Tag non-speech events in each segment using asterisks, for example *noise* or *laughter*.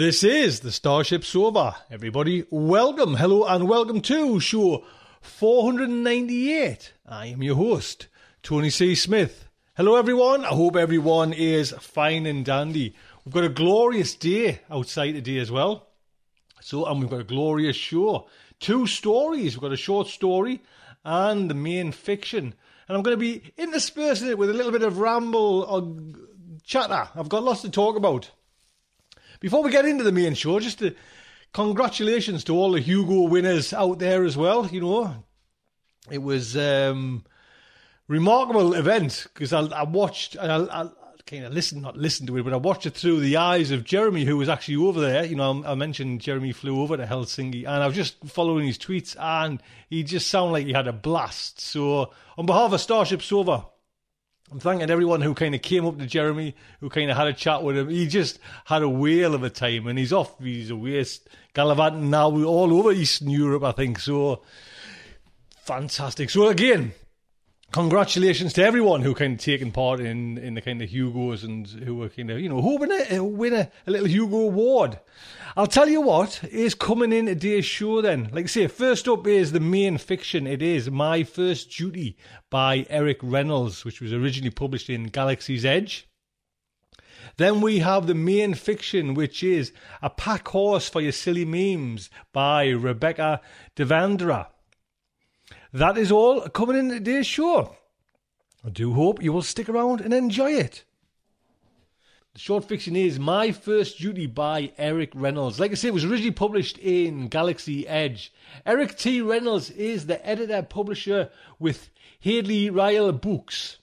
This is the Starship Sofa. Everybody, welcome, hello, and welcome to show 498. I am your host, Tony C. Smith. Hello, everyone. I hope everyone is fine and dandy. We've got a glorious day outside today as well. So, and we've got a glorious show. Two stories. We've got a short story and the main fiction. And I'm going to be interspersing it with a little bit of ramble or chatter. I've got lots to talk about. Before we get into the main show, just a, congratulations to all the Hugo winners out there as well. You know, it was um, remarkable event because I, I watched and I, I kind of listened, not listened to it, but I watched it through the eyes of Jeremy, who was actually over there. You know, I, I mentioned Jeremy flew over to Helsinki, and I was just following his tweets, and he just sounded like he had a blast. So, on behalf of Starship Sofa, I'm thanking everyone who kind of came up to Jeremy, who kind of had a chat with him. He just had a whale of a time, and he's off. He's away gallivanting now all over Eastern Europe, I think. So fantastic. So again, congratulations to everyone who kind of taken part in in the kind of Hugos and who were kind of you know who win a win a, a little Hugo award. I'll tell you what is coming in today's show. Then, like I say, first up is the main fiction. It is My First Duty by Eric Reynolds, which was originally published in Galaxy's Edge. Then we have the main fiction, which is A Pack Horse for Your Silly Memes by Rebecca DeVendra. That is all coming in today's show. I do hope you will stick around and enjoy it. The short fiction is My First Duty by Eric Reynolds. Like I said, it was originally published in Galaxy Edge. Eric T. Reynolds is the editor publisher with Hadley Rille Books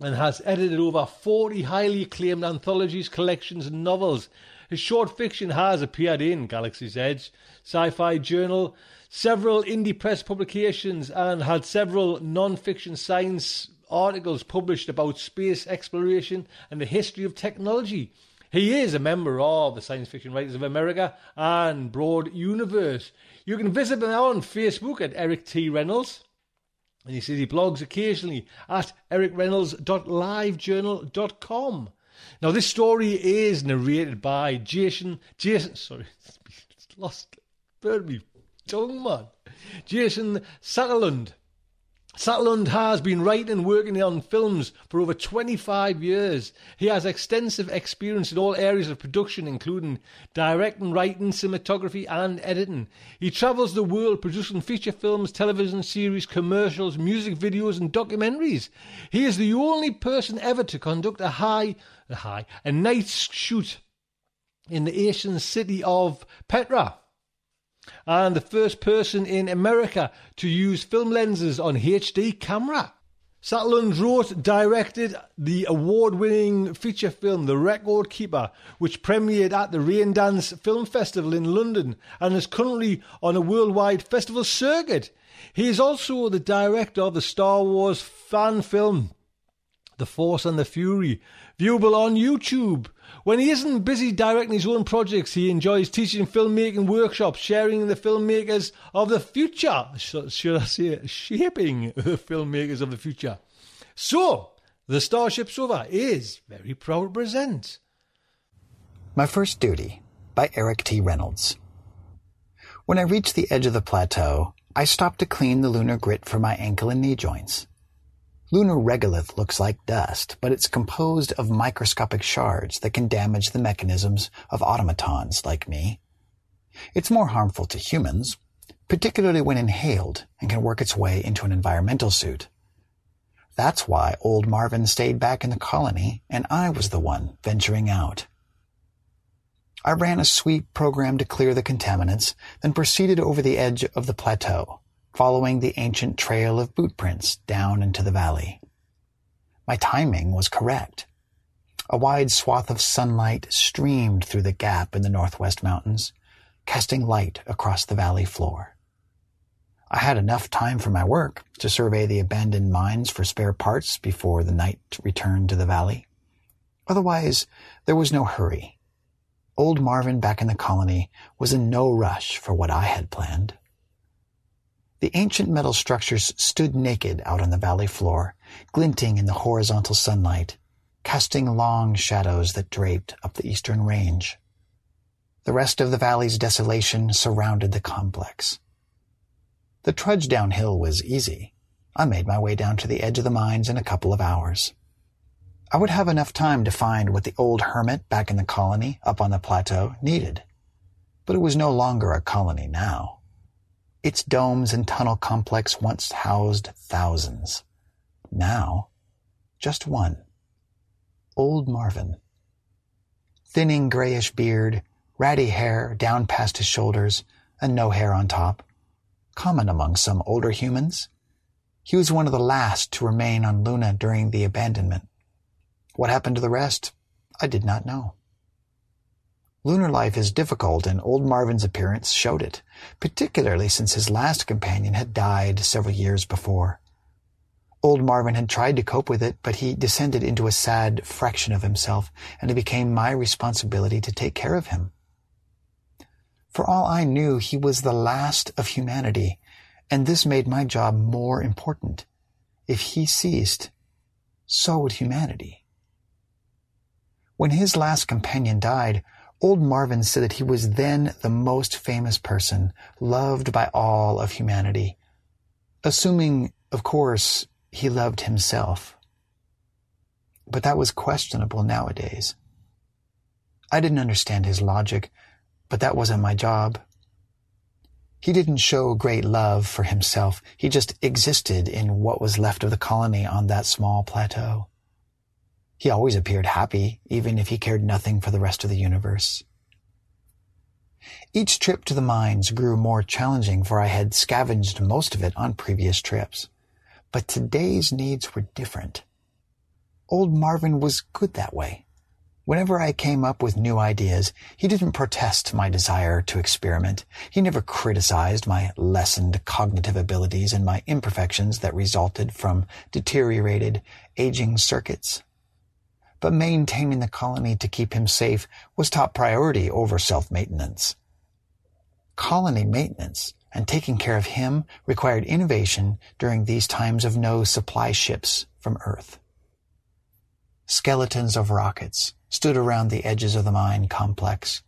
and has edited over 40 highly acclaimed anthologies, collections, and novels. His short fiction has appeared in Galaxy's Edge, Sci Phi Journal, several indie press publications, and had several non fiction science articles published about space exploration and the history of technology. He is a member of the Science Fiction Writers of America and Broad Universe. You can visit him on Facebook at Eric T. Reynolds. And he says he blogs occasionally at ericreynolds.livejournal.com. Now, this story is narrated by Jason, Jason, sorry, *laughs* lost, burned me tongue, man. Jason Satterlund. Satterlund has been writing and working on films for over 25 years. He has extensive experience in all areas of production, including directing, writing, cinematography, and editing. He travels the world producing feature films, television series, commercials, music videos, and documentaries. He is the only person ever to conduct a high, a high, a night shoot in the Asian city of Petra and the first person in America to use film lenses on HD camera. Satterlund wrote, directed the award-winning feature film The Record Keeper, which premiered at the Raindance Film Festival in London and is currently on a worldwide festival circuit. He is also the director of the Star Wars fan film The Force and the Fury, viewable on YouTube. When he isn't busy directing his own projects, he enjoys teaching filmmaking workshops, sharing the filmmakers of the future. Should I say, shaping the filmmakers of the future. So, the Starship Sofa is very proud to present. My First Duty by Eric T. Reynolds. When I reached the edge of the plateau, I stopped to clean the lunar grit from my ankle and knee joints. Lunar regolith looks like dust, but it's composed of microscopic shards that can damage the mechanisms of automatons like me. It's more harmful to humans, particularly when inhaled and can work its way into an environmental suit. That's why old Marvin stayed back in the colony and I was the one venturing out. I ran a sweep program to clear the contaminants, then proceeded over the edge of the plateau, following the ancient trail of boot prints down into the valley. My timing was correct. A wide swath of sunlight streamed through the gap in the northwest mountains, casting light across the valley floor. I had enough time for my work to survey the abandoned mines for spare parts before the night returned to the valley. Otherwise, there was no hurry Old Marvin back in the colony was in no rush for what I had planned. The ancient metal structures stood naked out on the valley floor, glinting in the horizontal sunlight, casting long shadows that draped up the eastern range. The rest of the valley's desolation surrounded the complex. The trudge downhill was easy. I made my way down to the edge of the mines in a couple of hours. I would have enough time to find what the old hermit back in the colony up on the plateau needed. But it was no longer a colony now. Its domes and tunnel complex once housed thousands. Now, just one. Old Marvin. Thinning grayish beard, ratty hair down past his shoulders, and no hair on top. Common among some older humans. He was one of the last to remain on Luna during the abandonment. What happened to the rest? I did not know. Lunar life is difficult, and old Marvin's appearance showed it, particularly since his last companion had died several years before. Old Marvin had tried to cope with it, but he descended into a sad fraction of himself, and it became my responsibility to take care of him. For all I knew, he was the last of humanity, and this made my job more important. If he ceased, so would humanity. When his last companion died, old Marvin said that he was then the most famous person, loved by all of humanity. Assuming, of course, he loved himself. But that was questionable nowadays. I didn't understand his logic, but that wasn't my job. He didn't show great love for himself. He just existed in what was left of the colony on that small plateau. He always appeared happy, even if he cared nothing for the rest of the universe. Each trip to the mines grew more challenging for I had scavenged most of it on previous trips. But today's needs were different. Old Marvin was good that way. Whenever I came up with new ideas, he didn't protest my desire to experiment. He never criticized my lessened cognitive abilities and my imperfections that resulted from deteriorated, aging circuits but maintaining the colony to keep him safe was top priority over self-maintenance. Colony maintenance and taking care of him required innovation during these times of no supply ships from Earth. Skeletons of rockets stood around the edges of the mine complex.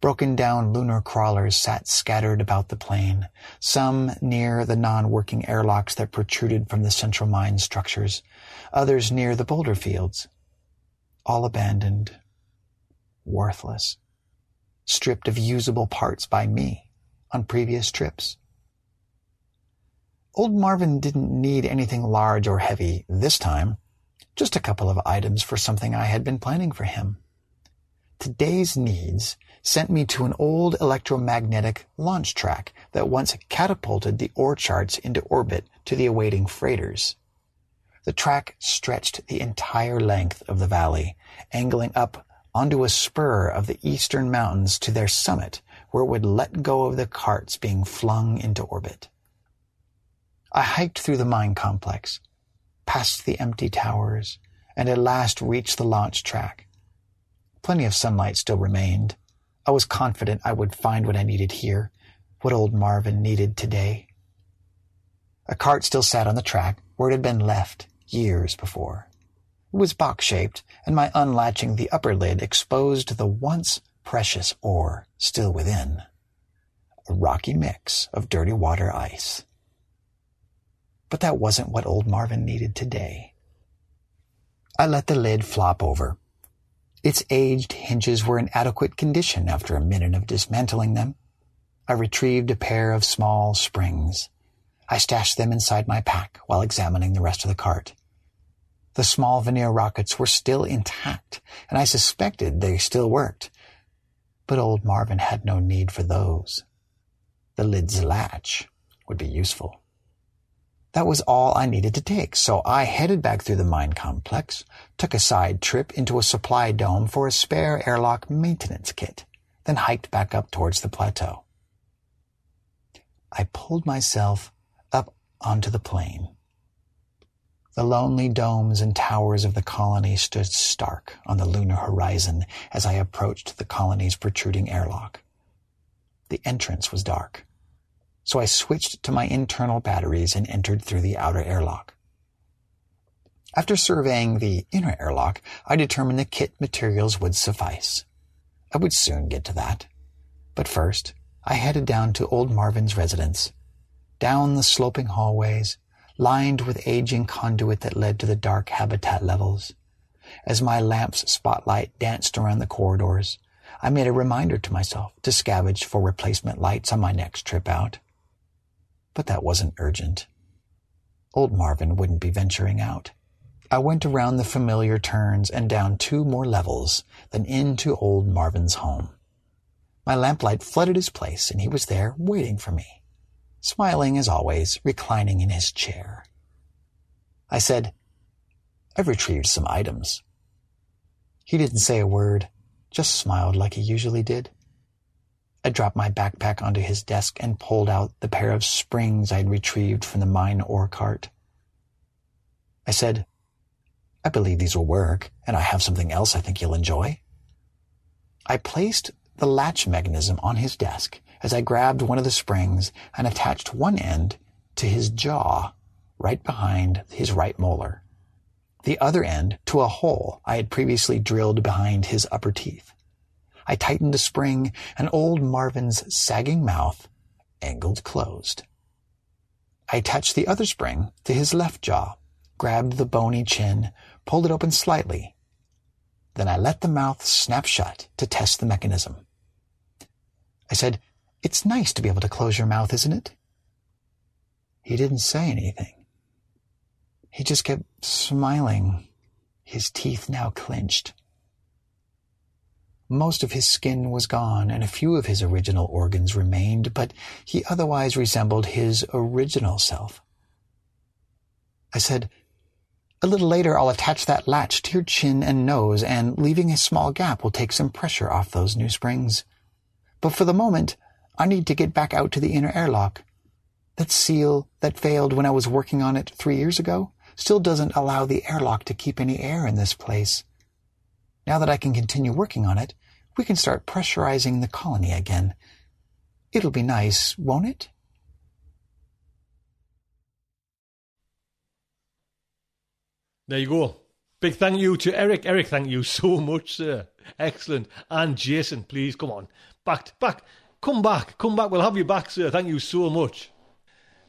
Broken down lunar crawlers sat scattered about the plain, some near the non-working airlocks that protruded from the central mine structures, others near the boulder fields all abandoned, worthless, stripped of usable parts by me on previous trips. Old Marvin didn't need anything large or heavy this time, just a couple of items for something I had been planning for him. Today's needs sent me to an old electromagnetic launch track that once catapulted the ore charts into orbit to the awaiting freighters. The track stretched the entire length of the valley, angling up onto a spur of the eastern mountains to their summit, where it would let go of the carts being flung into orbit. I hiked through the mine complex, past the empty towers, and at last reached the launch track. Plenty of sunlight still remained. I was confident I would find what I needed here, what old Marvin needed today. A cart still sat on the track where it had been left, years before. It was box-shaped, and my unlatching the upper lid exposed the once precious ore still within. A rocky mix of dirty water ice. But that wasn't what old Marvin needed today. I let the lid flop over. Its aged hinges were in adequate condition after a minute of dismantling them. I retrieved a pair of small springs. I stashed them inside my pack while examining the rest of the cart. The small vernier rockets were still intact, and I suspected they still worked. But old Marvin had no need for those. The lid's latch would be useful. That was all I needed to take, so I headed back through the mine complex, took a side trip into a supply dome for a spare airlock maintenance kit, then hiked back up towards the plateau. I pulled myself up onto the plain. The lonely domes and towers of the colony stood stark on the lunar horizon as I approached the colony's protruding airlock. The entrance was dark, so I switched to my internal batteries and entered through the outer airlock. After surveying the inner airlock, I determined the kit materials would suffice. I would soon get to that. But first, I headed down to old Marvin's residence. Down the sloping hallways, lined with aging conduit that led to the dark habitat levels. As my lamp's spotlight danced around the corridors, I made a reminder to myself to scavenge for replacement lights on my next trip out. But that wasn't urgent. Old Marvin wouldn't be venturing out. I went around the familiar turns and down two more levels, then into old Marvin's home. My lamplight flooded his place, and he was there waiting for me smiling as always, reclining in his chair. I said, I've retrieved some items. He didn't say a word, just smiled like he usually did. I dropped my backpack onto his desk and pulled out the pair of springs I'd retrieved from the mine ore cart. I said, I believe these will work, and I have something else I think you'll enjoy. I placed the latch mechanism on his desk as I grabbed one of the springs and attached one end to his jaw right behind his right molar, the other end to a hole I had previously drilled behind his upper teeth. I tightened the spring and old Marvin's sagging mouth angled closed. I attached the other spring to his left jaw, grabbed the bony chin, pulled it open slightly. Then I let the mouth snap shut to test the mechanism. I said, it's nice to be able to close your mouth, isn't it? He didn't say anything. He just kept smiling, his teeth now clenched. Most of his skin was gone, and a few of his original organs remained, but he otherwise resembled his original self. I said, A little later I'll attach that latch to your chin and nose, and leaving a small gap will take some pressure off those new springs. But for the moment, I need to get back out to the inner airlock. That seal that failed when I was working on it three years ago still doesn't allow the airlock to keep any air in this place. Now that I can continue working on it, we can start pressurizing the colony again. It'll be nice, won't it? There you go. Big thank you to Eric. Eric, thank you so much, sir. Excellent. And Jason, please come on. Back, back. Come back, come back. We'll have you back, sir. Thank you so much.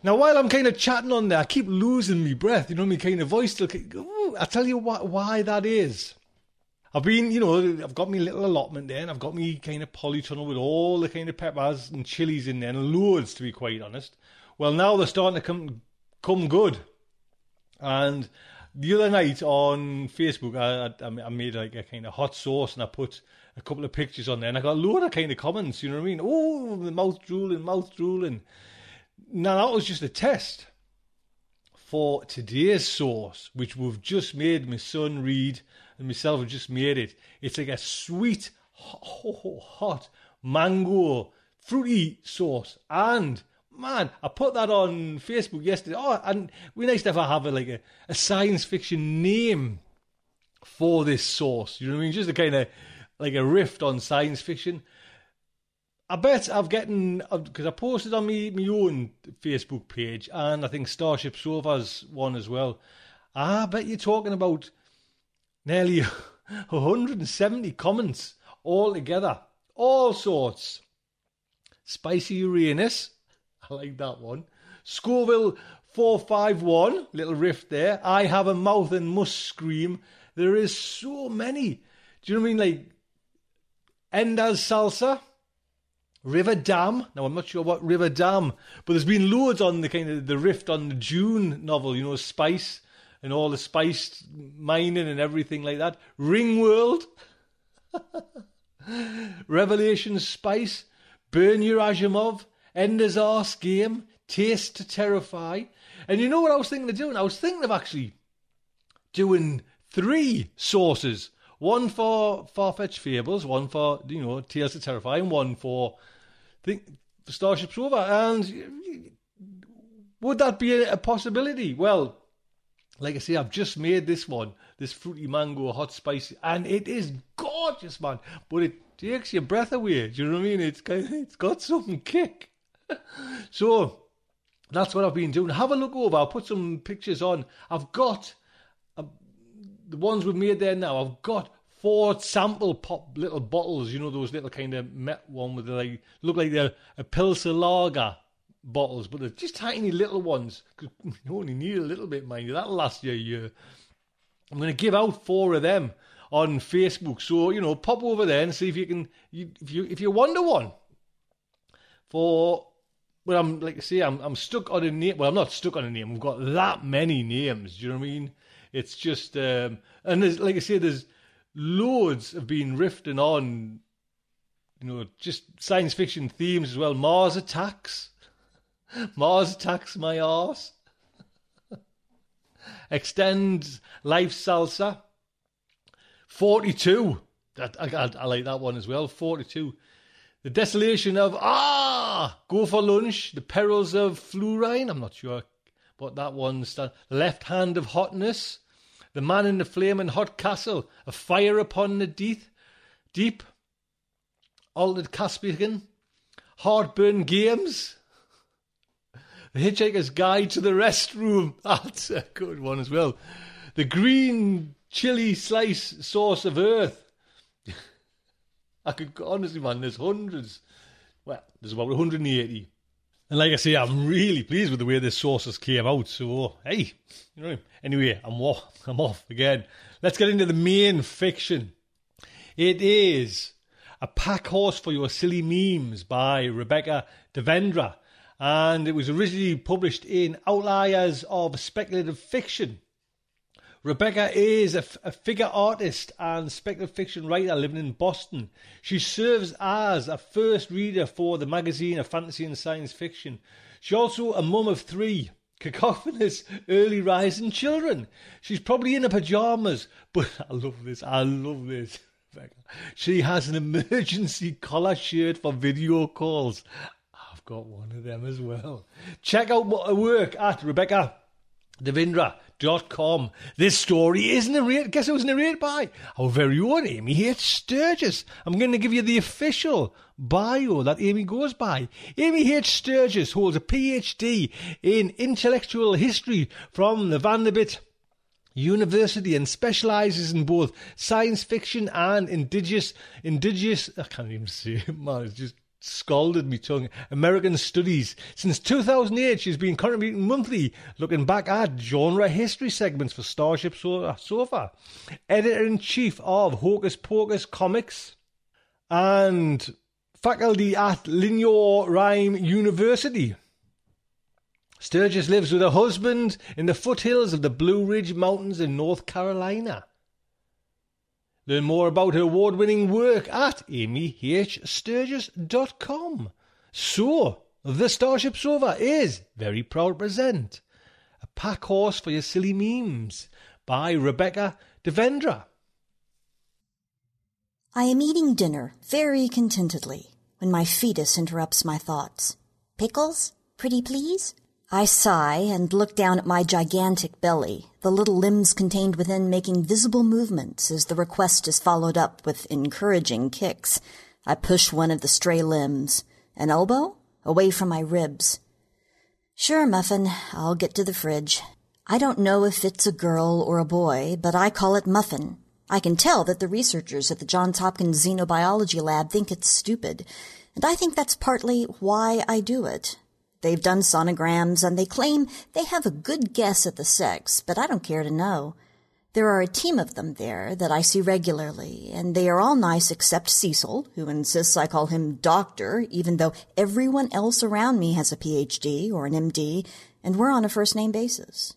Now, while I'm kind of chatting on there, I keep losing my breath. You know, my kind of voice. Look, I tell you why that is. I've been, you know, I've got my little allotment there, and I've got me kind of polytunnel with all the kind of peppers and chilies in there, and loads, to be quite honest. Well, now they're starting to come come good. And the other night on Facebook, I, I, I made like a kind of hot sauce, and I put a couple of pictures on there, and I got a load of kind of comments. You know what I mean? Oh, the mouth drooling, mouth drooling. Now that was just a test for today's sauce, which we've just made. My son read and myself have just made it. It's like a sweet, hot mango fruity sauce, and man, I put that on Facebook yesterday. Oh, and we nice to have, have a, like a, a science fiction name for this sauce. You know what I mean? Just a kind of like a rift on science fiction. I bet I've getting because I posted on me my own Facebook page and I think Starship Sofa's one as well. I bet you're talking about nearly *laughs* 170 comments all together, all sorts. Spicy Uranus, *laughs* I like that one. Scoville 451, little rift there. I have a mouth and must scream. There is so many. Do you know what I mean? Like Ender's Salsa, River Dam. Now I'm not sure what River Dam, but there's been loads on the kind of the rift on the Dune novel. You know, Spice and all the spice mining and everything like that. Ring World, *laughs* Revelation Spice, Burn Your Asimov, Ender's Arse Game, Taste to Terrify. And you know what I was thinking of doing? I was thinking of actually doing three sauces. One for Far-Fetched Fables, one for, you know, Tales to Terrify, and one for, think, Starship Sofa. And would that be a, possibility? Well, like I say, I've just made this one, this fruity mango hot spicy, and it is gorgeous, man. But it takes your breath away. Do you know what I mean? It's kind of, it's got some kick. *laughs* so that's what I've been doing. Have a look over. I'll put some pictures on. I've got the ones we've made there now. I've got four sample pop little bottles. You know those little kind of met one with like look like they're a Pilsner lager bottles, but they're just tiny little ones. Cause *laughs* you only need a little bit, mind you. That'll last you a year. I'm going to give out four of them on Facebook. So you know, pop over there and see if you can. You, if you if you wonder one for well, I'm like I say, I'm I'm stuck on a name. Well, I'm not stuck on a name. We've got that many names. Do you know what I mean? It's just, um, and there's like I say, there's loads of been riffing on, you know, just science fiction themes as well. Mars attacks, *laughs* Mars attacks my arse. *laughs* Extend life salsa. Forty-two. That I, I, I like that one as well. Forty-two. The desolation of ah, go for lunch. The perils of fluorine. I'm not sure what that one's. The left hand of hotness. The man in the flaming hot castle. A fire upon the deep. Deep. Altered Caspian. Heartburn games. The Hitchhiker's Guide to the Restroom. *laughs* That's a good one as well. The green chili slice sauce of earth. *laughs* I could honestly, man, there's hundreds. Well, there's about 180. And like I say, I'm really pleased with the way this sauces came out. So, hey, you know, anyway, I'm off. *laughs* I'm off again. Let's get into the main fiction. It is A Pack Horse for Your Silly Memes by Rebecca DeVendra. And it was originally published in Outliers of Speculative Fiction. Rebecca is a, a, figure artist and speculative fiction writer living in Boston. She serves as a first reader for the magazine of fantasy and science fiction. She's also a mum of three cacophonous early rising children. She's probably in her pajamas, but *laughs* I love this. I love this. She has an emergency collar shirt for video calls. I've got one of them as well. Check out her work at Rebecca DeVendra com. This story is narrated, guess it was narrated by our very own Amy H. Sturgis. I'm going to give you the official bio that Amy goes by. Amy H. Sturgis holds a PhD in intellectual history from the Vanderbilt University and specializes in both science fiction and indigenous, indigenous, I can't even see it, man, it's just scalded me tongue. American Studies. Since 2008, she's been contributing monthly, looking back at genre history segments for Starship Sofa. Editor in chief of Hocus Pocus Comics and faculty at Lenoir Rhyne University. Sturgis lives with her husband in the foothills of the Blue Ridge Mountains in North Carolina. Learn more about her award winning work at amyhsturgis.com. So, the Starship Sofa is very proud to present A Pack Horse for Your Silly Memes by Rebecca DeVendra. I am eating dinner very contentedly when my fetus interrupts my thoughts. Pickles? Pretty please? I sigh and look down at my gigantic belly, the little limbs contained within making visible movements as the request is followed up with encouraging kicks. I push one of the stray limbs. An elbow? Away from my ribs. Sure, Muffin, I'll get to the fridge. I don't know if it's a girl or a boy, but I call it Muffin. I can tell that the researchers at the Johns Hopkins Xenobiology Lab think it's stupid, and I think that's partly why I do it. They've done sonograms and they claim they have a good guess at the sex, but I don't care to know. There are a team of them there that I see regularly, and they are all nice except Cecil, who insists I call him doctor, even though everyone else around me has a PhD or an MD, and we're on a first name basis.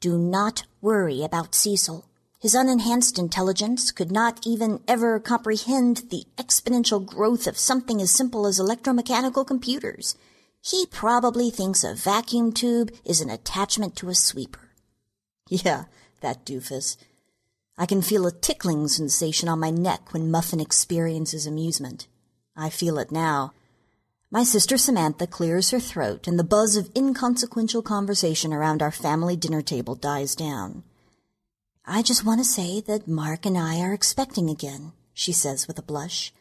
Do not worry about Cecil. His unenhanced intelligence could not even ever comprehend the exponential growth of something as simple as electromechanical computers. He probably thinks a vacuum tube is an attachment to a sweeper. Yeah, that doofus. I can feel a tickling sensation on my neck when Muffin experiences amusement. I feel it now. My sister Samantha clears her throat, and the buzz of inconsequential conversation around our family dinner table dies down. I just want to say that Mark and I are expecting again, she says with a blush.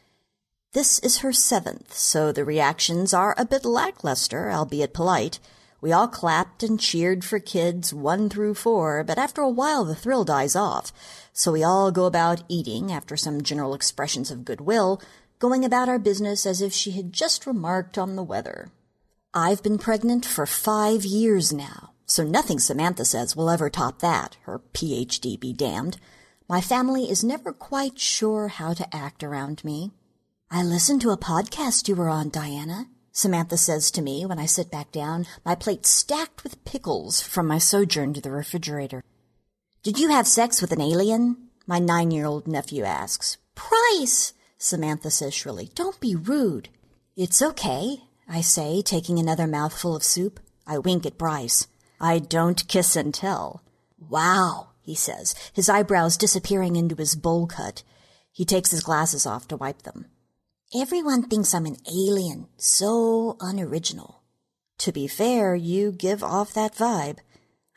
This is her seventh, so the reactions are a bit lackluster, albeit polite. We all clapped and cheered for kids one through four, but after a while the thrill dies off, so we all go about eating after some general expressions of goodwill, going about our business as if she had just remarked on the weather. I've been pregnant for five years now, so nothing Samantha says will ever top that, her PhD be damned. My family is never quite sure how to act around me. I listened to a podcast you were on, Diana, Samantha says to me when I sit back down, my plate stacked with pickles from my sojourn to the refrigerator. Did you have sex with an alien? My nine year old nephew asks. Bryce! Samantha says shrilly. Don't be rude. It's okay, I say, taking another mouthful of soup. I wink at Bryce. I don't kiss and tell. Wow, he says, his eyebrows disappearing into his bowl cut. He takes his glasses off to wipe them. Everyone thinks I'm an alien, so unoriginal. To be fair, you give off that vibe.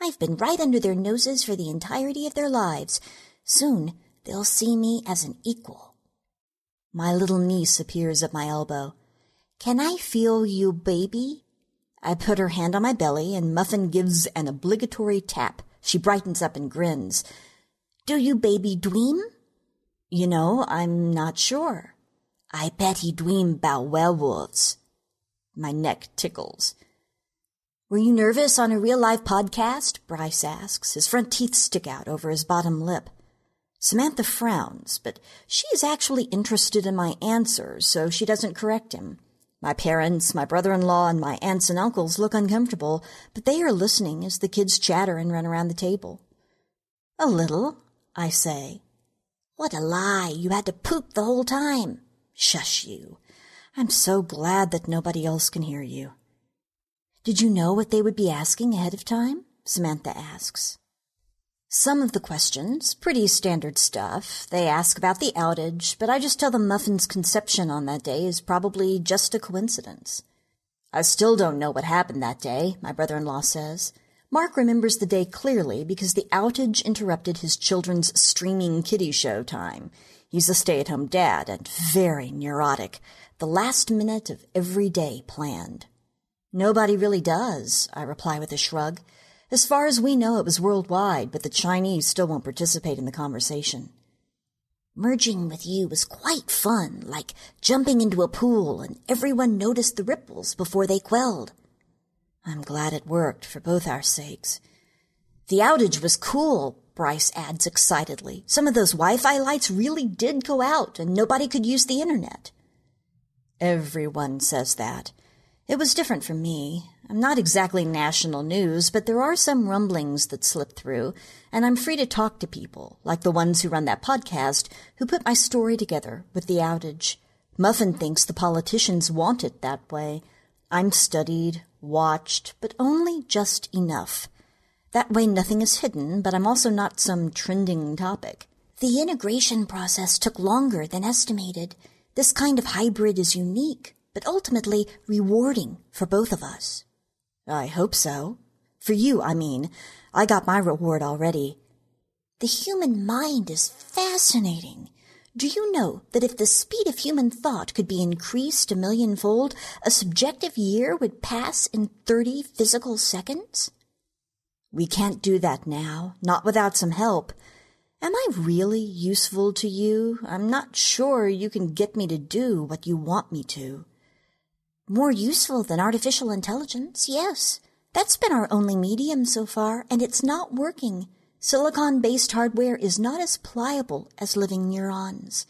I've been right under their noses for the entirety of their lives. Soon they'll see me as an equal. My little niece appears at my elbow. Can I feel you, baby? I put her hand on my belly, and Muffin gives an obligatory tap. She brightens up and grins. Do you baby dream? You know, I'm not sure. I bet he dream about werewolves. My neck tickles. Were you nervous on a real life podcast? Bryce asks. His front teeth stick out over his bottom lip. Samantha frowns, but she is actually interested in my answer, so she doesn't correct him. My parents, my brother-in-law, and my aunts and uncles look uncomfortable, but they are listening as the kids chatter and run around the table. A little, I say. What a lie! You had to poop the whole time. Shush you. I'm so glad that nobody else can hear you. Did you know what they would be asking ahead of time? Samantha asks. Some of the questions, pretty standard stuff. They ask about the outage, but I just tell them Muffin's conception on that day is probably just a coincidence. I still don't know what happened that day, my brother-in-law says. Mark remembers the day clearly because the outage interrupted his children's streaming kiddie show time. He's a stay-at-home dad and very neurotic. The last minute of every day planned. Nobody really does, I reply with a shrug. As far as we know, it was worldwide, but the Chinese still won't participate in the conversation. Merging with you was quite fun, like jumping into a pool and everyone noticed the ripples before they quelled. I'm glad it worked for both our sakes. The outage was cool, Bryce adds excitedly. Some of those Wi-Fi lights really did go out and nobody could use the internet. Everyone says that. It was different for me. I'm not exactly national news, but there are some rumblings that slip through, and I'm free to talk to people, like the ones who run that podcast, who put my story together with the outage. Muffin thinks the politicians want it that way. I'm studied, watched, but only just enough. That way nothing is hidden, but I'm also not some trending topic. The integration process took longer than estimated. This kind of hybrid is unique, but ultimately rewarding for both of us. I hope so. For you, I mean. I got my reward already. The human mind is fascinating. Do you know that if the speed of human thought could be increased a millionfold, a subjective year would pass in 30 physical seconds? We can't do that now, not without some help. Am I really useful to you? I'm not sure you can get me to do what you want me to. More useful than artificial intelligence, yes. That's been our only medium so far, and it's not working. Silicon based hardware is not as pliable as living neurons.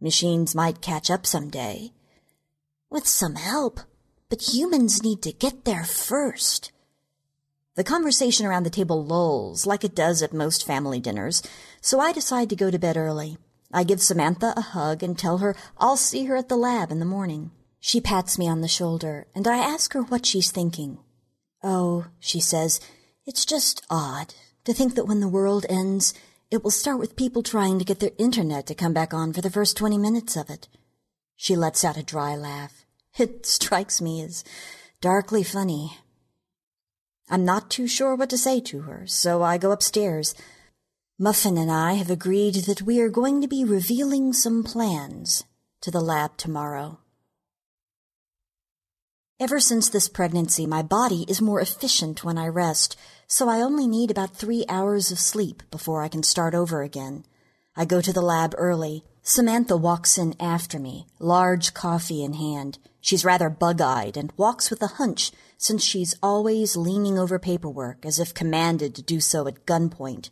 Machines might catch up someday. With some help, but humans need to get there first. The conversation around the table lulls, like it does at most family dinners, so I decide to go to bed early. I give Samantha a hug and tell her I'll see her at the lab in the morning. She pats me on the shoulder, and I ask her what she's thinking. Oh, she says, it's just odd to think that when the world ends, it will start with people trying to get their internet to come back on for the first 20 minutes of it. She lets out a dry laugh. *laughs* It strikes me as darkly funny. I'm not too sure what to say to her, so I go upstairs. Muffin and I have agreed that we are going to be revealing some plans to the lab tomorrow. Ever since this pregnancy, my body is more efficient when I rest, so I only need about three hours of sleep before I can start over again. I go to the lab early. Samantha walks in after me, large coffee in hand. She's rather bug-eyed and walks with a hunch since she's always leaning over paperwork as if commanded to do so at gunpoint.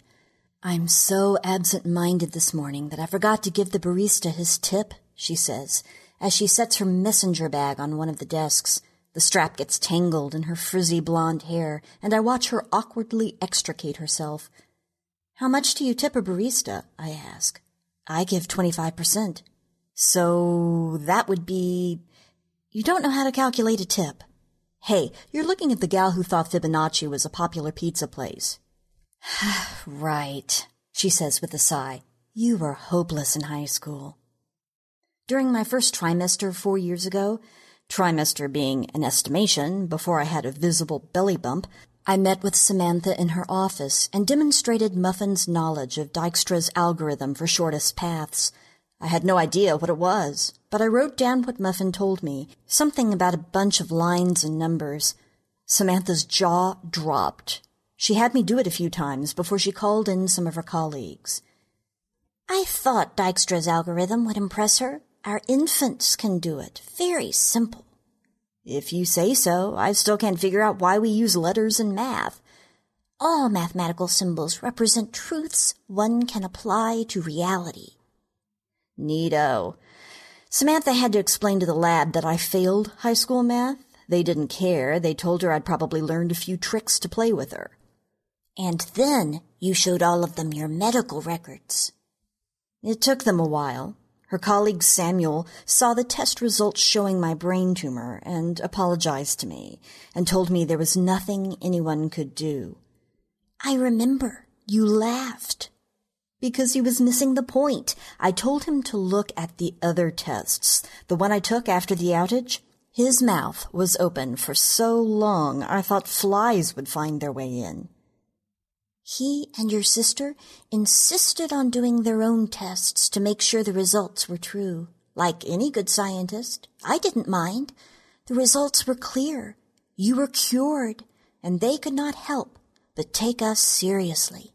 I'm so absent-minded this morning that I forgot to give the barista his tip, she says, as she sets her messenger bag on one of the desks. The strap gets tangled in her frizzy blonde hair, and I watch her awkwardly extricate herself. How much do you tip a barista? I ask. I give 25%. So that would be. You don't know how to calculate a tip. Hey, you're looking at the gal who thought Fibonacci was a popular pizza place. *sighs* right, she says with a sigh. You were hopeless in high school. During my first trimester four years ago, trimester being an estimation before I had a visible belly bump, I met with Samantha in her office and demonstrated Muffin's knowledge of Dijkstra's algorithm for shortest paths. I had no idea what it was, but I wrote down what Muffin told me, something about a bunch of lines and numbers. Samantha's jaw dropped. She had me do it a few times before she called in some of her colleagues. I thought Dijkstra's algorithm would impress her. Our infants can do it. Very simple. If you say so, I still can't figure out why we use letters in math. All mathematical symbols represent truths one can apply to reality. Neato. Samantha had to explain to the lab that I failed high school math. They didn't care. They told her I'd probably learned a few tricks to play with her. And then you showed all of them your medical records. It took them a while. Her colleague Samuel saw the test results showing my brain tumor and apologized to me and told me there was nothing anyone could do. I remember you laughed because he was missing the point. I told him to look at the other tests, the one I took after the outage. His mouth was open for so long I thought flies would find their way in. He and your sister insisted on doing their own tests to make sure the results were true. Like any good scientist, I didn't mind. The results were clear. You were cured, and they could not help but take us seriously.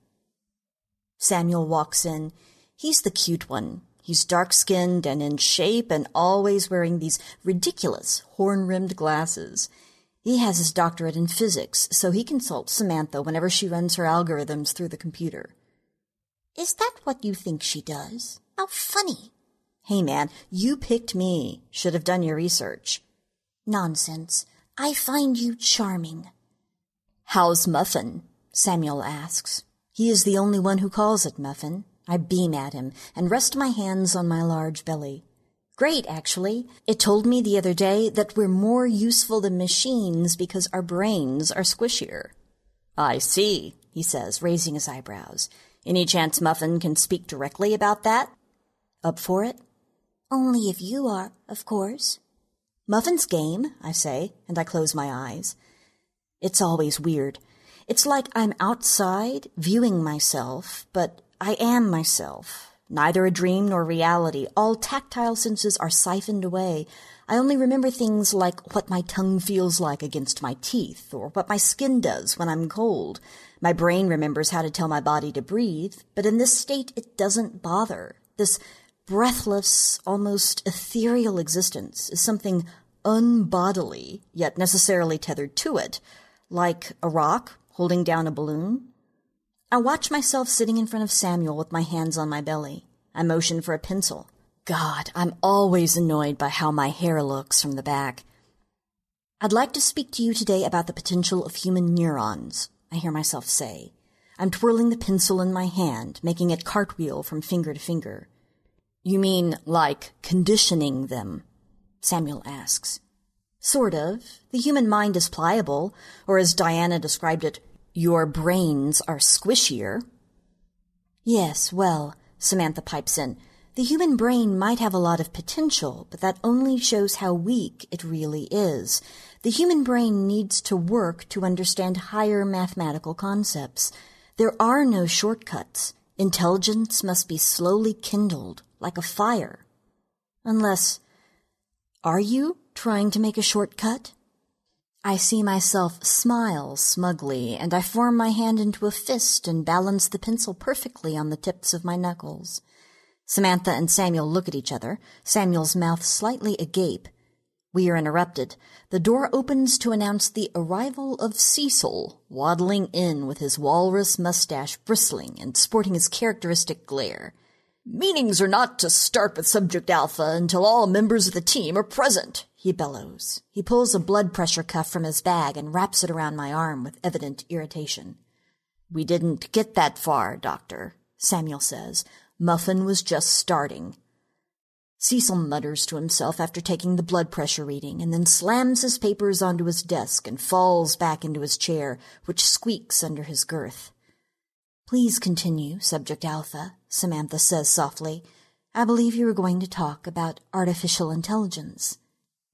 Samuel walks in. He's the cute one. He's dark skinned and in shape and always wearing these ridiculous horn rimmed glasses. He has his doctorate in physics, so he consults Samantha whenever she runs her algorithms through the computer. Is that what you think she does? How funny. Hey man, you picked me. Should have done your research. Nonsense. I find you charming. How's Muffin? Samuel asks. He is the only one who calls it Muffin. I beam at him and rest my hands on my large belly. Great, actually. It told me the other day that we're more useful than machines because our brains are squishier. I see, he says, raising his eyebrows. Any chance Muffin can speak directly about that? Up for it? Only if you are, of course. Muffin's game, I say, and I close my eyes. It's always weird. It's like I'm outside, viewing myself, but I am myself. Neither a dream nor reality. All tactile senses are siphoned away. I only remember things like what my tongue feels like against my teeth, or what my skin does when I'm cold. My brain remembers how to tell my body to breathe, but in this state it doesn't bother. This breathless, almost ethereal existence is something unbodily, yet necessarily tethered to it, like a rock holding down a balloon. I watch myself sitting in front of Samuel with my hands on my belly. I motion for a pencil. God, I'm always annoyed by how my hair looks from the back. I'd like to speak to you today about the potential of human neurons, I hear myself say. I'm twirling the pencil in my hand, making it cartwheel from finger to finger. You mean like conditioning them? Samuel asks. Sort of. The human mind is pliable, or as Diana described it, your brains are squishier. Yes, well, Samantha pipes in, the human brain might have a lot of potential, but that only shows how weak it really is. The human brain needs to work to understand higher mathematical concepts. There are no shortcuts. Intelligence must be slowly kindled, like a fire. Unless, are you trying to make a shortcut? I see myself smile smugly, and I form my hand into a fist and balance the pencil perfectly on the tips of my knuckles. Samantha and Samuel look at each other, Samuel's mouth slightly agape. We are interrupted. The door opens to announce the arrival of Cecil, waddling in with his walrus mustache bristling and sporting his characteristic glare. Meetings are not to start with subject alpha until all members of the team are present, he bellows. He pulls a blood pressure cuff from his bag and wraps it around my arm with evident irritation. We didn't get that far, Doctor, Samuel says, Muffin was just starting. Cecil mutters to himself after taking the blood pressure reading and then slams his papers onto his desk and falls back into his chair, which squeaks under his girth. Please continue, Subject Alpha, Samantha says softly. I believe you were going to talk about artificial intelligence.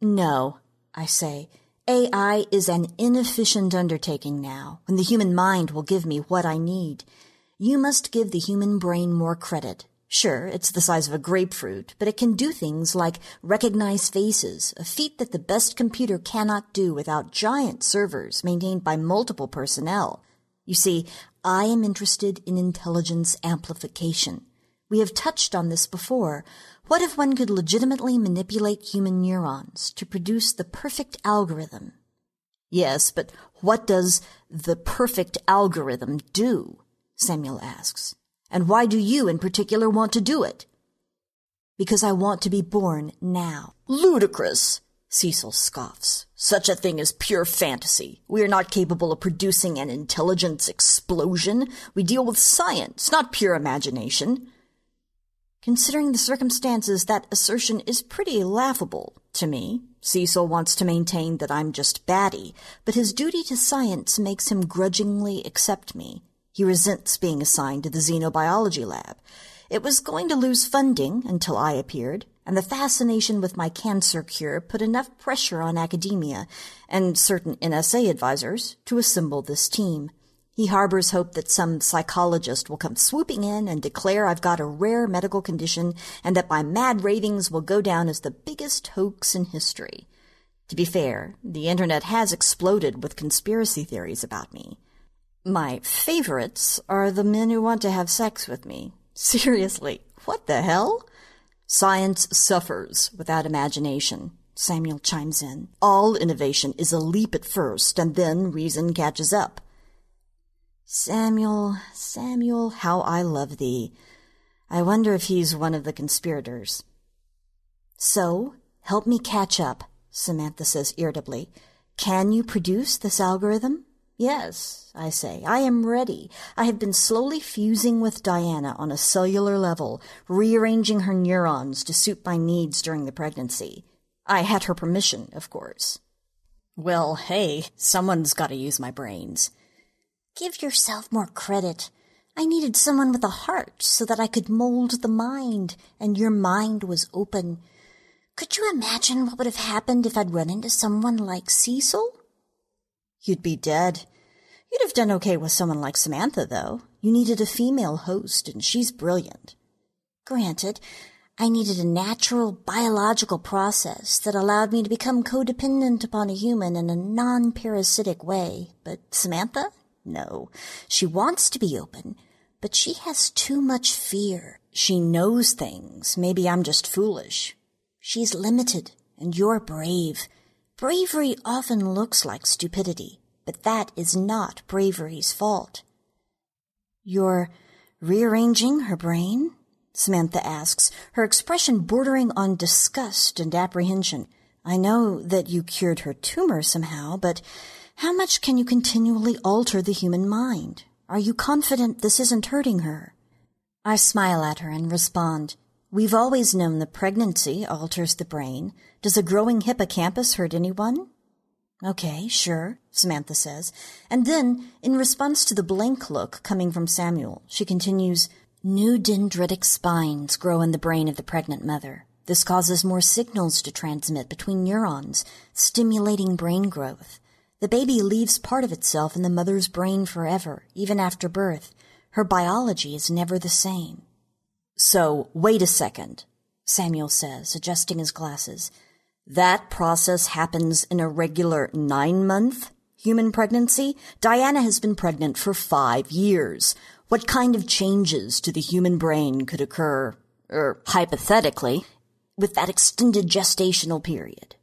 No, I say. AI is an inefficient undertaking now, when the human mind will give me what I need. You must give the human brain more credit. Sure, it's the size of a grapefruit, but it can do things like recognize faces, a feat that the best computer cannot do without giant servers maintained by multiple personnel. You see, I am interested in intelligence amplification. We have touched on this before. What if one could legitimately manipulate human neurons to produce the perfect algorithm? Yes, but what does the perfect algorithm do? Samuel asks. And why do you in particular want to do it? Because I want to be born now. Ludicrous! Cecil scoffs. Such a thing is pure fantasy. We are not capable of producing an intelligence explosion. We deal with science, not pure imagination. Considering the circumstances, that assertion is pretty laughable to me. Cecil wants to maintain that I'm just batty, but his duty to science makes him grudgingly accept me. He resents being assigned to the xenobiology lab. It was going to lose funding until I appeared, and the fascination with my cancer cure put enough pressure on academia and certain NSA advisors to assemble this team. He harbors hope that some psychologist will come swooping in and declare I've got a rare medical condition and that my mad ravings will go down as the biggest hoax in history. To be fair, the internet has exploded with conspiracy theories about me. My favorites are the men who want to have sex with me. *laughs* Seriously, what the hell? Science suffers without imagination. Samuel chimes in. All innovation is a leap at first, and then reason catches up. Samuel, Samuel, how I love thee. I wonder if he's one of the conspirators. So, help me catch up, Samantha says irritably. Can you produce this algorithm? Yes, I say, I am ready. I have been slowly fusing with Diana on a cellular level, rearranging her neurons to suit my needs during the pregnancy. I had her permission, of course. Well, hey, someone's got to use my brains. Give yourself more credit. I needed someone with a heart so that I could mold the mind, and your mind was open. Could you imagine what would have happened if I'd run into someone like Cecil? You'd be dead. You'd have done okay with someone like Samantha, though. You needed a female host, and she's brilliant. Granted, I needed a natural biological process that allowed me to become codependent upon a human in a non-parasitic way. But Samantha? No. She wants to be open, but she has too much fear. She knows things. Maybe I'm just foolish. She's limited, and you're brave. Bravery often looks like stupidity, but that is not bravery's fault. You're rearranging her brain? Samantha asks, her expression bordering on disgust and apprehension. I know that you cured her tumor somehow, but how much can you continually alter the human mind? Are you confident this isn't hurting her? I smile at her and respond, We've always known that pregnancy alters the brain. Does a growing hippocampus hurt anyone? Okay, sure, Samantha says. And then, in response to the blank look coming from Samuel, she continues, New dendritic spines grow in the brain of the pregnant mother. This causes more signals to transmit between neurons, stimulating brain growth. The baby leaves part of itself in the mother's brain forever, even after birth. Her biology is never the same. So, wait a second, Samuel says, adjusting his glasses. That process happens in a regular nine month human pregnancy? Diana has been pregnant for five years. What kind of changes to the human brain could occur, er, hypothetically, with that extended gestational period?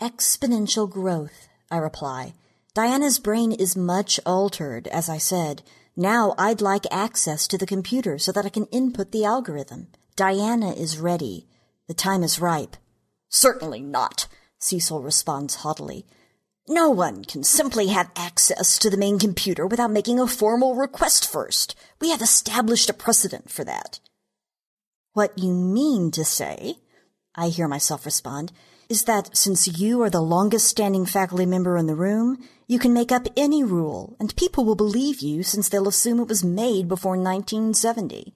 Exponential growth, I reply. Diana's brain is much altered, as I said. Now I'd like access to the computer so that I can input the algorithm. Diana is ready. The time is ripe. Certainly not, Cecil responds haughtily. No one can simply have access to the main computer without making a formal request first. We have established a precedent for that. What you mean to say, I hear myself respond, is that since you are the longest standing faculty member in the room, you can make up any rule, and people will believe you since they'll assume it was made before 1970.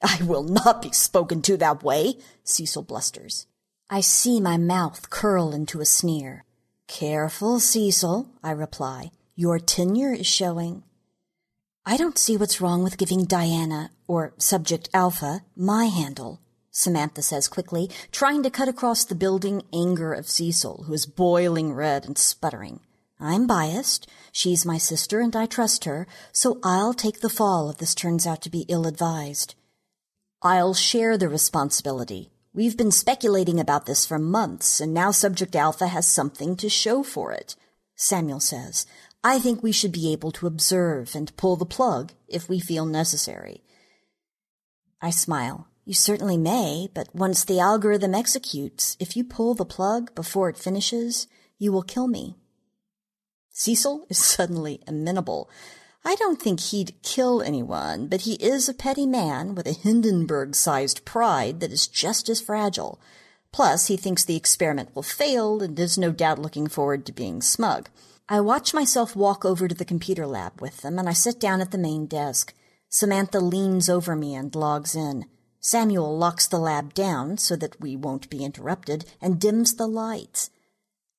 I will not be spoken to that way, Cecil blusters. I see my mouth curl into a sneer. Careful, Cecil, I reply. Your tenure is showing. I don't see what's wrong with giving Diana, or Subject Alpha, my handle. Samantha says quickly, trying to cut across the building anger of Cecil, who is boiling red and sputtering. I'm biased. She's my sister and I trust her, so I'll take the fall if this turns out to be ill advised. I'll share the responsibility. We've been speculating about this for months, and now Subject Alpha has something to show for it. Samuel says, I think we should be able to observe and pull the plug if we feel necessary. I smile. You certainly may, but once the algorithm executes, if you pull the plug before it finishes, you will kill me. Cecil is *laughs* suddenly amenable. I don't think he'd kill anyone, but he is a petty man with a Hindenburg-sized pride that is just as fragile. Plus, he thinks the experiment will fail and is no doubt looking forward to being smug. I watch myself walk over to the computer lab with them, and I sit down at the main desk. Samantha leans over me and logs in. Samuel locks the lab down so that we won't be interrupted and dims the lights.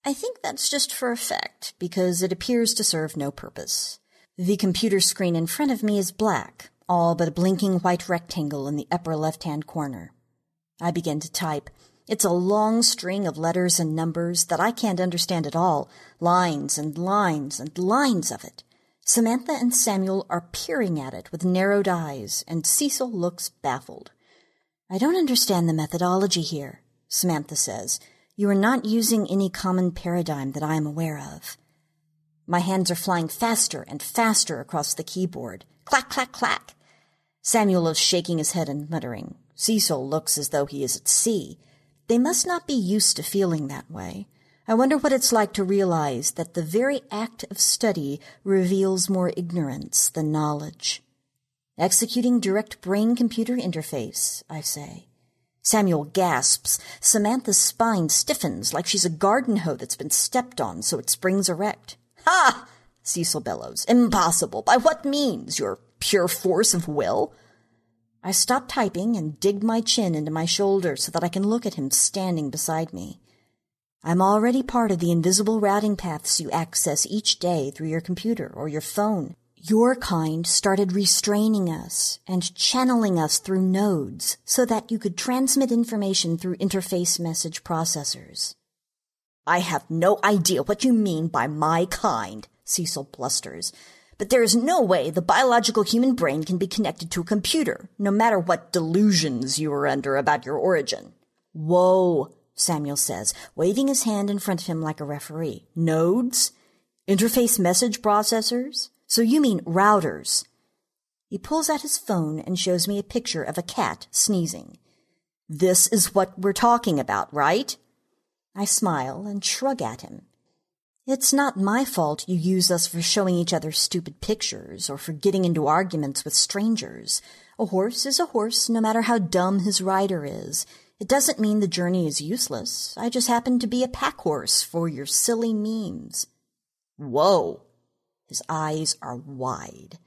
I think that's just for effect, because it appears to serve no purpose. The computer screen in front of me is black, all but a blinking white rectangle in the upper left-hand corner. I begin to type. It's a long string of letters and numbers that I can't understand at all, lines and lines and lines of it. Samantha and Samuel are peering at it with narrowed eyes, and Cecil looks baffled. I don't understand the methodology here, Samantha says. You are not using any common paradigm that I am aware of. My hands are flying faster and faster across the keyboard. Clack, clack, clack. Samuel is shaking his head and muttering. Cecil looks as though he is at sea. They must not be used to feeling that way. I wonder what it's like to realize that the very act of study reveals more ignorance than knowledge. Executing direct brain-computer interface, I say. Samuel gasps. Samantha's spine stiffens like she's a garden hoe that's been stepped on so it springs erect. Ha! Cecil bellows. Impossible. By what means? Your pure force of will? I stop typing and dig my chin into my shoulder so that I can look at him standing beside me. I'm already part of the invisible routing paths you access each day through your computer or your phone. Your kind started restraining us and channeling us through nodes so that you could transmit information through interface message processors. I have no idea what you mean by my kind, Cecil blusters, but there is no way the biological human brain can be connected to a computer, no matter what delusions you are under about your origin. Whoa, Samuel says, waving his hand in front of him like a referee. Nodes? Interface message processors? So you mean routers? He pulls out his phone and shows me a picture of a cat sneezing. This is what we're talking about, right? I smile and shrug at him. It's not my fault you use us for showing each other stupid pictures or for getting into arguments with strangers. A horse is a horse, no matter how dumb his rider is. It doesn't mean the journey is useless. I just happen to be a pack horse for your silly memes. Whoa! His eyes are wide.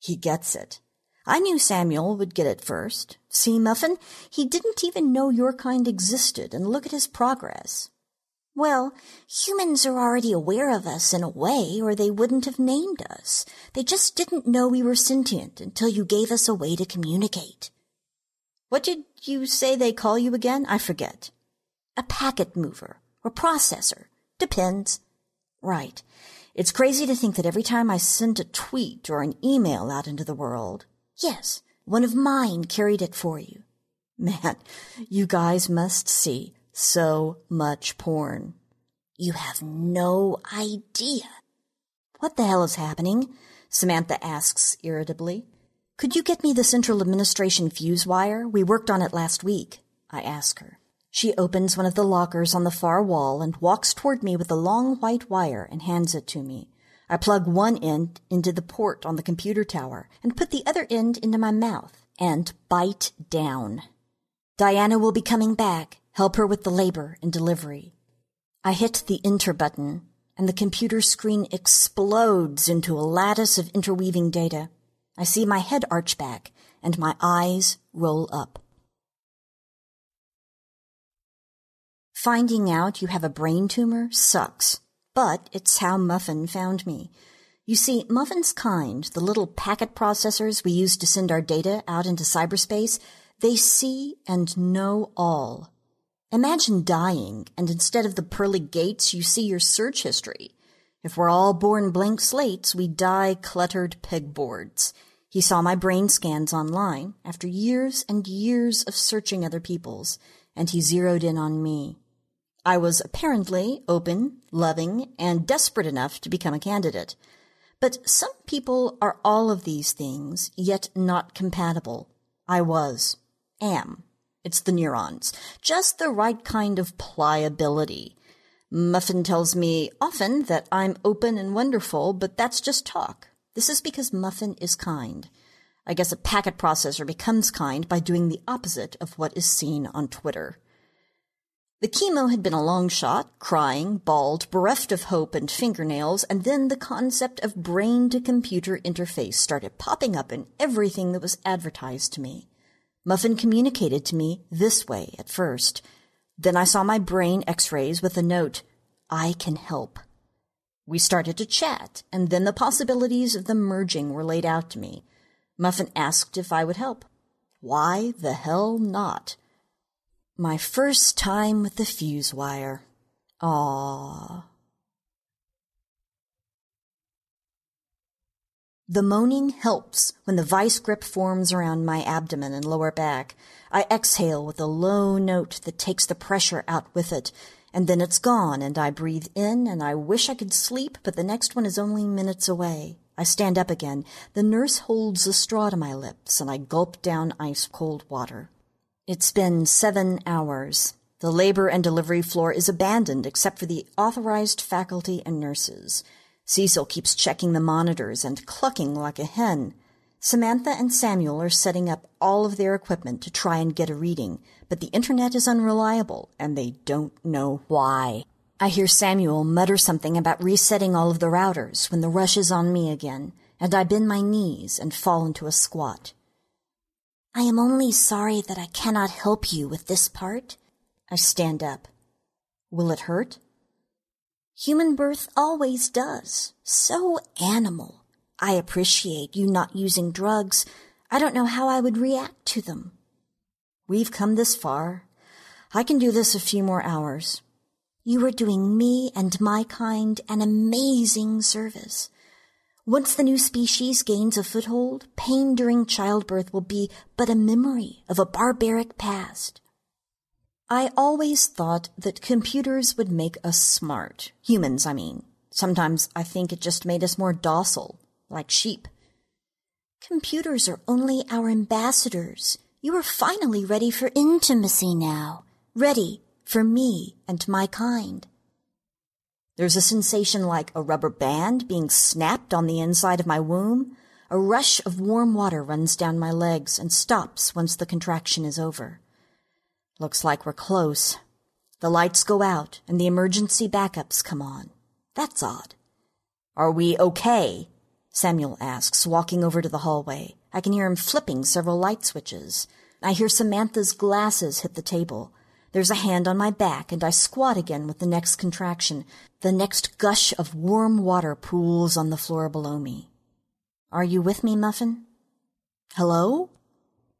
He gets it. I knew Samuel would get it first. See, Muffin, he didn't even know your kind existed, and look at his progress. Well, humans are already aware of us in a way, or they wouldn't have named us. They just didn't know we were sentient until you gave us a way to communicate. What did you say they call you again? I forget. A packet mover or processor. Depends. Right. It's crazy to think that every time I sent a tweet or an email out into the world, yes, one of mine carried it for you. *laughs* Man, you guys must see so much porn. You have no idea. What the hell is happening? Samantha asks irritably. Could you get me the Central Administration fuse wire? We worked on it last week, I ask her. She opens one of the lockers on the far wall and walks toward me with a long white wire and hands it to me. I plug one end into the port on the computer tower and put the other end into my mouth and bite down. Diana will be coming back. Help her with the labor and delivery. I hit the enter button and the computer screen explodes into a lattice of interweaving data. I see my head arch back and my eyes roll up. Finding out you have a brain tumor sucks, but it's how Muffin found me. You see, Muffin's kind, the little packet processors we use to send our data out into cyberspace, they see and know all. Imagine dying, and instead of the pearly gates, you see your search history. If we're all born blank slates, we die cluttered pegboards. He saw my brain scans online after years and years of searching other people's, and he zeroed in on me. I was apparently open, loving, and desperate enough to become a candidate. But some people are all of these things, yet not compatible. I was. Am. It's the neurons. Just the right kind of pliability. Muffin tells me often that I'm open and wonderful, but that's just talk. This is because Muffin is kind. I guess a packet processor becomes kind by doing the opposite of what is seen on Twitter. The chemo had been a long shot, crying, bald, bereft of hope and fingernails, and then the concept of brain to computer interface started popping up in everything that was advertised to me. Muffin communicated to me this way at first. Then I saw my brain x-rays with a note, I can help. We started to chat, and then the possibilities of the merging were laid out to me. Muffin asked if I would help. Why the hell not? My first time with the fuse wire. Ah. The moaning helps when the vice grip forms around my abdomen and lower back. I exhale with a low note that takes the pressure out with it, and then it's gone, and I breathe in, and I wish I could sleep, but the next one is only minutes away. I stand up again. The nurse holds a straw to my lips, and I gulp down ice cold water. It's been seven hours. The labor and delivery floor is abandoned except for the authorized faculty and nurses. Cecil keeps checking the monitors and clucking like a hen. Samantha and Samuel are setting up all of their equipment to try and get a reading, but the internet is unreliable and they don't know why. I hear Samuel mutter something about resetting all of the routers when the rush is on me again, and I bend my knees and fall into a squat. I am only sorry that I cannot help you with this part. I stand up. Will it hurt? Human birth always does. So animal. I appreciate you not using drugs. I don't know how I would react to them. We've come this far. I can do this a few more hours. You are doing me and my kind an amazing service. Once the new species gains a foothold, pain during childbirth will be but a memory of a barbaric past. I always thought that computers would make us smart. Humans, I mean. Sometimes I think it just made us more docile, like sheep. Computers are only our ambassadors. You are finally ready for intimacy now. Ready for me and my kind. There's a sensation like a rubber band being snapped on the inside of my womb. A rush of warm water runs down my legs and stops once the contraction is over. Looks like we're close. The lights go out and the emergency backups come on. That's odd. Are we okay? Samuel asks, walking over to the hallway. I can hear him flipping several light switches. I hear Samantha's glasses hit the table. There's a hand on my back, and I squat again with the next contraction. The next gush of warm water pools on the floor below me. Are you with me, Muffin? Hello?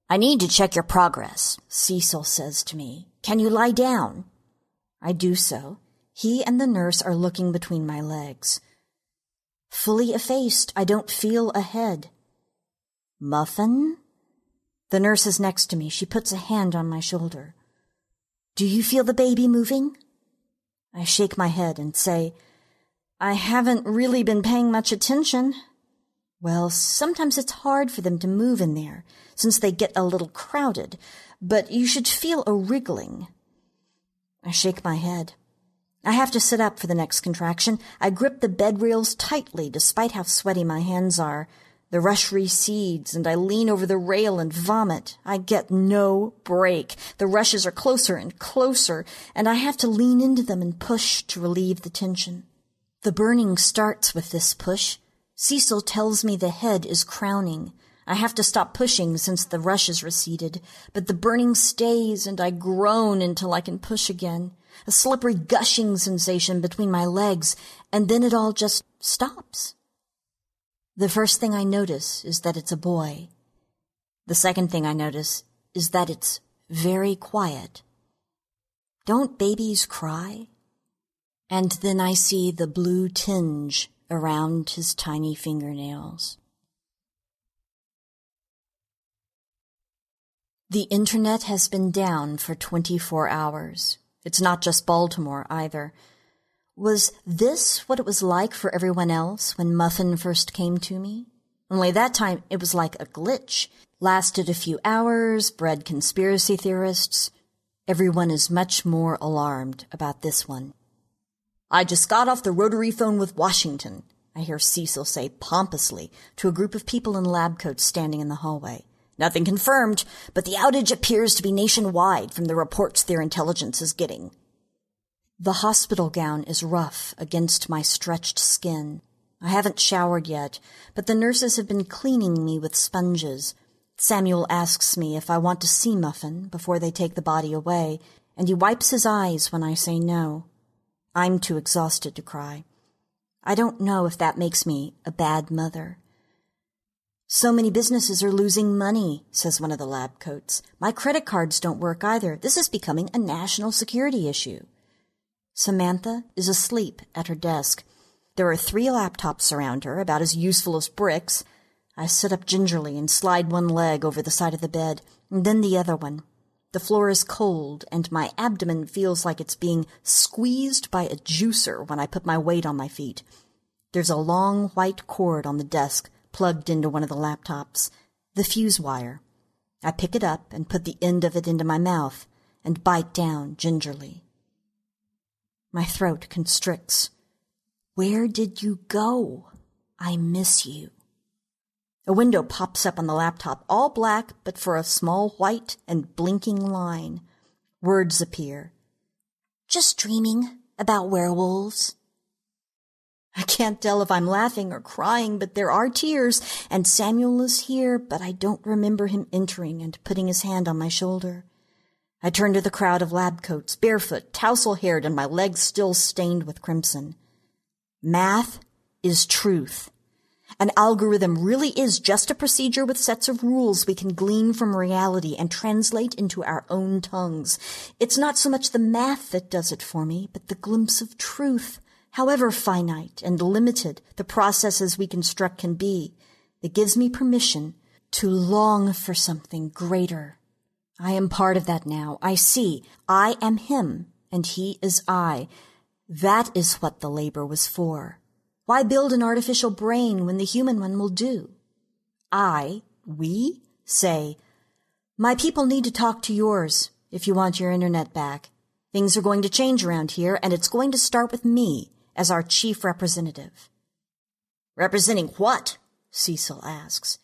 I need to check your progress, Cecil says to me. Can you lie down? I do so. He and the nurse are looking between my legs. Fully effaced, I don't feel a head. Muffin? The nurse is next to me. She puts a hand on my shoulder. Do you feel the baby moving? I shake my head and say, I haven't really been paying much attention. Well, sometimes it's hard for them to move in there, since they get a little crowded, but you should feel a wriggling. I shake my head. I have to sit up for the next contraction. I grip the bed rails tightly, despite how sweaty my hands are. The rush recedes, and I lean over the rail and vomit. I get no break. The rushes are closer and closer, and I have to lean into them and push to relieve the tension. The burning starts with this push. Cecil tells me the head is crowning. I have to stop pushing since the rush is receded, but the burning stays and I groan until I can push again. A slippery gushing sensation between my legs, and then it all just stops. The first thing I notice is that it's a boy. The second thing I notice is that it's very quiet. Don't babies cry? And then I see the blue tinge around his tiny fingernails. The internet has been down for 24 hours. It's not just Baltimore either. Was this what it was like for everyone else when Muffin first came to me? Only that time it was like a glitch. Lasted a few hours, bred conspiracy theorists. Everyone is much more alarmed about this one. I just got off the rotary phone with Washington, I hear Cecil say pompously to a group of people in lab coats standing in the hallway. Nothing confirmed, but the outage appears to be nationwide from the reports their intelligence is getting. The hospital gown is rough against my stretched skin. I haven't showered yet, but the nurses have been cleaning me with sponges. Samuel asks me if I want to see Muffin before they take the body away, and he wipes his eyes when I say no. I'm too exhausted to cry. I don't know if that makes me a bad mother. So many businesses are losing money, says one of the lab coats. My credit cards don't work either. This is becoming a national security issue. Samantha is asleep at her desk. There are three laptops around her, about as useful as bricks. I sit up gingerly and slide one leg over the side of the bed, and then the other one. The floor is cold, and my abdomen feels like it's being squeezed by a juicer when I put my weight on my feet. There's a long white cord on the desk plugged into one of the laptops, the fuse wire. I pick it up and put the end of it into my mouth and bite down gingerly. My throat constricts. Where did you go? I miss you. A window pops up on the laptop, all black but for a small white and blinking line. Words appear. Just dreaming about werewolves. I can't tell if I'm laughing or crying, but there are tears, and Samuel is here, but I don't remember him entering and putting his hand on my shoulder. I turn to the crowd of lab coats, barefoot, tousle haired, and my legs still stained with crimson. Math is truth. An algorithm really is just a procedure with sets of rules we can glean from reality and translate into our own tongues. It's not so much the math that does it for me, but the glimpse of truth, however finite and limited the processes we construct can be, that gives me permission to long for something greater I am part of that now. I see. I am him, and he is I. That is what the labor was for. Why build an artificial brain when the human one will do? I, we, say, my people need to talk to yours if you want your internet back. Things are going to change around here, and it's going to start with me as our chief representative. Representing what? Cecil asks.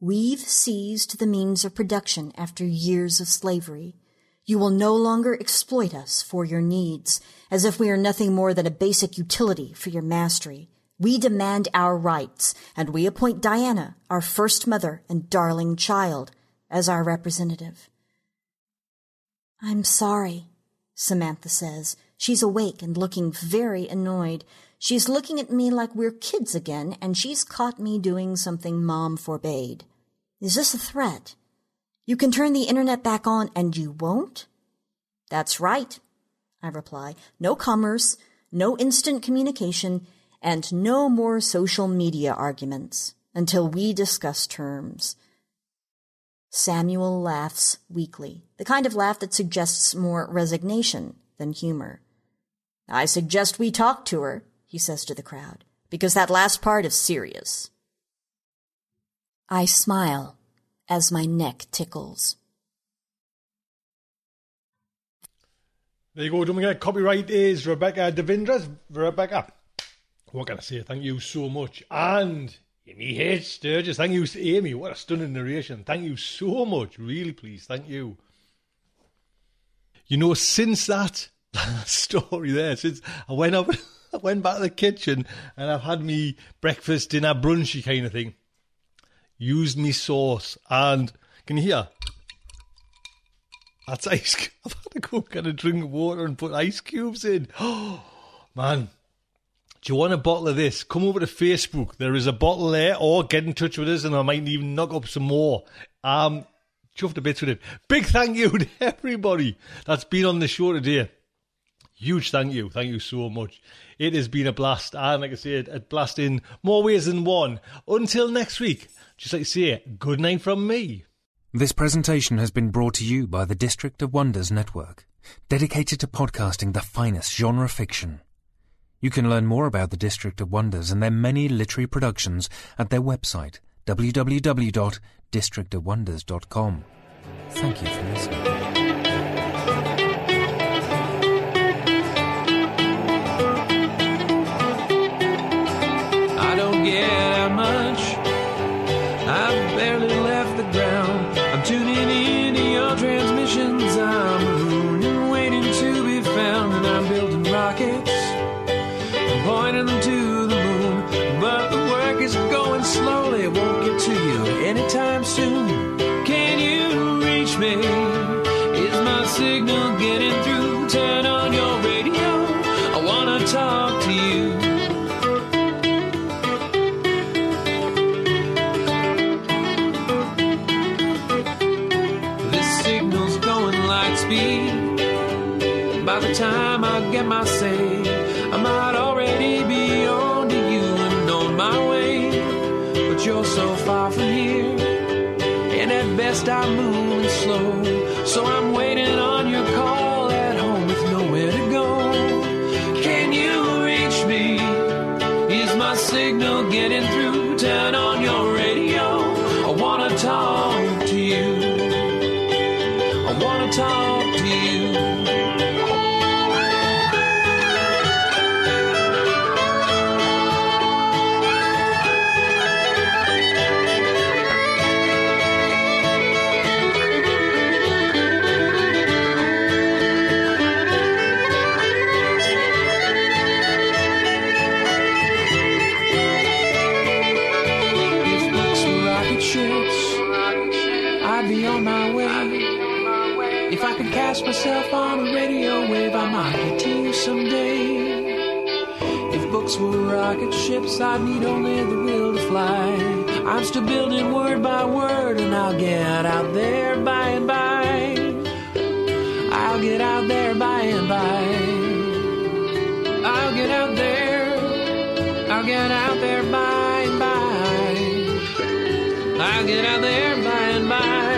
We've seized the means of production after years of slavery. You will no longer exploit us for your needs, as if we are nothing more than a basic utility for your mastery. We demand our rights, and we appoint Diana, our first mother and darling child, as our representative. I'm sorry, Samantha says. She's awake and looking very annoyed. She's looking at me like we're kids again, and she's caught me doing something Mom forbade. Is this a threat? You can turn the internet back on and you won't? That's right, I reply. No commerce, no instant communication, and no more social media arguments until we discuss terms. Samuel laughs weakly, the kind of laugh that suggests more resignation than humor. I suggest we talk to her, he says to the crowd, because that last part is serious. I smile as my neck tickles. There you go. Don't forget, copyright is Rebecca DeVendra's. Rebecca, what can I say? Thank you so much. And Amy H. Sturgis. Thank you, Amy. What a stunning narration. Thank you so much. Really please. Thank you. You know, since that *laughs* story there, since I went up, *laughs* I *laughs* went back to the kitchen and I've had me breakfast, dinner, brunchy kind of thing. Used me sauce and can you hear? That's ice. *laughs* I've had to go get a drink of water and put ice cubes in. Oh *gasps* man, do you want a bottle of this? Come over to Facebook. There is a bottle there, or get in touch with us, and I might even knock up some more. Um, chuffed a bit with it. Big thank you *laughs* to everybody that's been on the show today. Huge thank you. Thank you so much. It has been a blast. And like I said, a blast in more ways than one. Until next week, just like to say, good night from me. This presentation has been brought to you by the District of Wonders Network, dedicated to podcasting the finest genre fiction. You can learn more about the District of Wonders and their many literary productions at their website, www.districtofwonders.com. Thank you for listening. To you anytime soon. Can you reach me? Is my signal rocket ships, I'd need only the will to fly. I'm still building word by word, and I'll get out there by and by. I'll get out there by and by. I'll get out there. I'll get out there by and by. I'll get out there by and by.